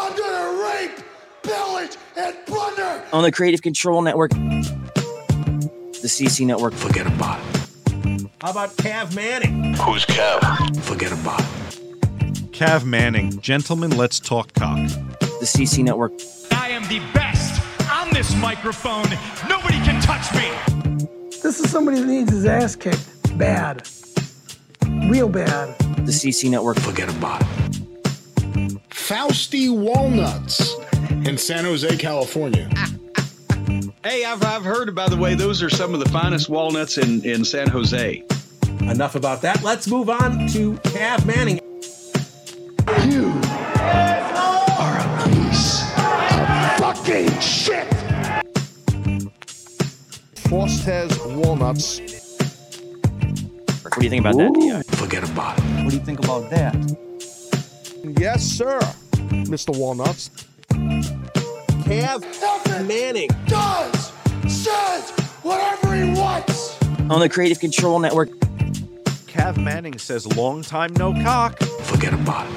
I'm gonna rape, pillage, and plunder. On the Creative Control Network, the CC Network. Forget about it. How about Cav Manning? Who's Kev? Forget about it. Cav Manning, gentlemen, let's talk cock. The CC Network. I am the best on this microphone. Nobody can touch me. This is somebody that needs his ass kicked bad. Real bad. The CC Network. Forget about it. Fausti Walnuts in San Jose, California. Hey, I've, I've heard, by the way, those are some of the finest walnuts in, in San Jose. Enough about that. Let's move on to Cav Manning. You are a piece of fucking shit. Frostes Walnuts. What do you think about that, Forget about it. What do you think about that? Yes, sir, Mr. Walnuts. Cav Manning. does, says whatever he wants. On the Creative Control Network, Cav Manning says long time no cock. Forget about it.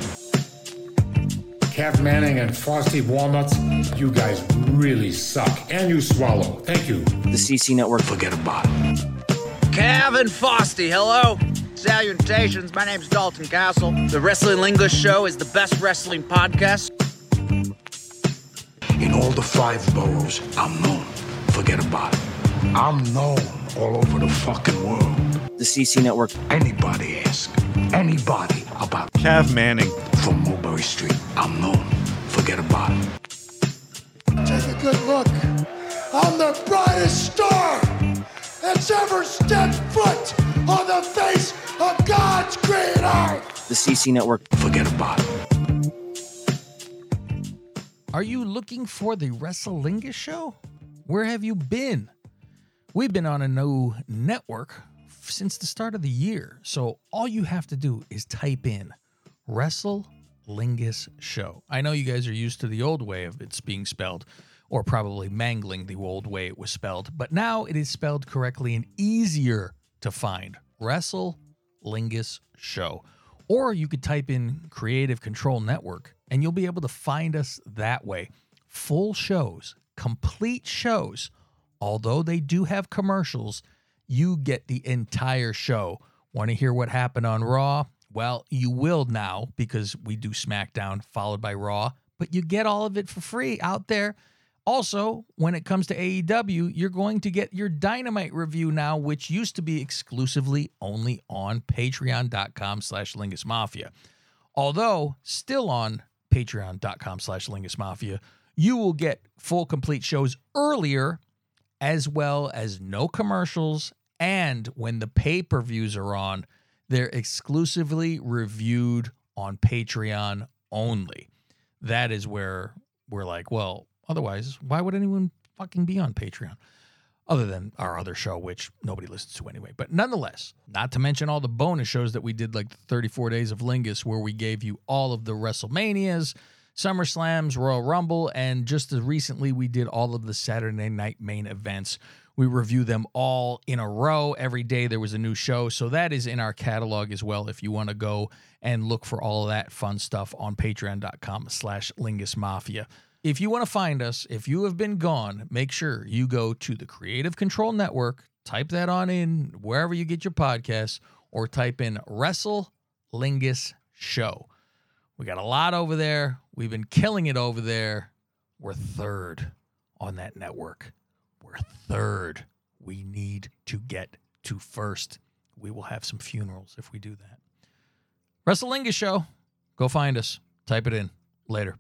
Cav Manning and Frosty Walnuts, you guys really suck. And you swallow. Thank you. the CC Network. Forget about it. Cav and Fosty, hello. Salutations, my name's Dalton Castle. The Wrestling Lingus Show is the best wrestling podcast. In all the five boroughs, I'm known. Forget about it. I'm known all over the fucking world. The CC Network. Anybody ask anybody about Cav Manning. from Mulberry Street, I'm known. Forget about it. Take a good look. I'm the brightest star that's ever stepped foot on the face of God's green earth. The CC Network. Forget about it. Are you looking for the Wrestlingus show? Where have you been? We've been on a new network since the start of the year. So all you have to do is type in Wrestlingus show. I know you guys are used to the old way of it's being spelled or probably mangling the old way it was spelled, but now it is spelled correctly and easier to find. Wrestle Lingus show. Or you could type in Creative Control Network and you'll be able to find us that way. Full shows, complete shows. Although they do have commercials, you get the entire show. Want to hear what happened on Raw? Well, you will now because we do SmackDown followed by Raw, but you get all of it for free out there. Also, when it comes to AEW, you're going to get your Dynamite review now, which used to be exclusively only on patreon.com slash Lingus Mafia. Although still on patreon.com slash Lingus Mafia, you will get full complete shows earlier, as well as no commercials. And when the pay-per-views are on, they're exclusively reviewed on Patreon only. That is where we're like, well, otherwise, why would anyone fucking be on Patreon? Other than our other show, which nobody listens to anyway. But nonetheless, not to mention all the bonus shows that we did, like the 34 Days of Lingus, where we gave you all of the WrestleManias, SummerSlams, Royal Rumble, and just as recently, we did all of the Saturday night main events. We review them all in a row. Every day there was a new show. So that is in our catalog as well if you want to go and look for all that fun stuff on patreon.com slash lingus mafia. If you want to find us, if you have been gone, make sure you go to the Creative Control Network, type that on in wherever you get your podcasts, or type in Wrestle Lingus Show. We got a lot over there. We've been killing it over there. We're third on that network. We're third. We need to get to first. We will have some funerals if we do that. Wrestle Lingus Show. Go find us. Type it in. Later.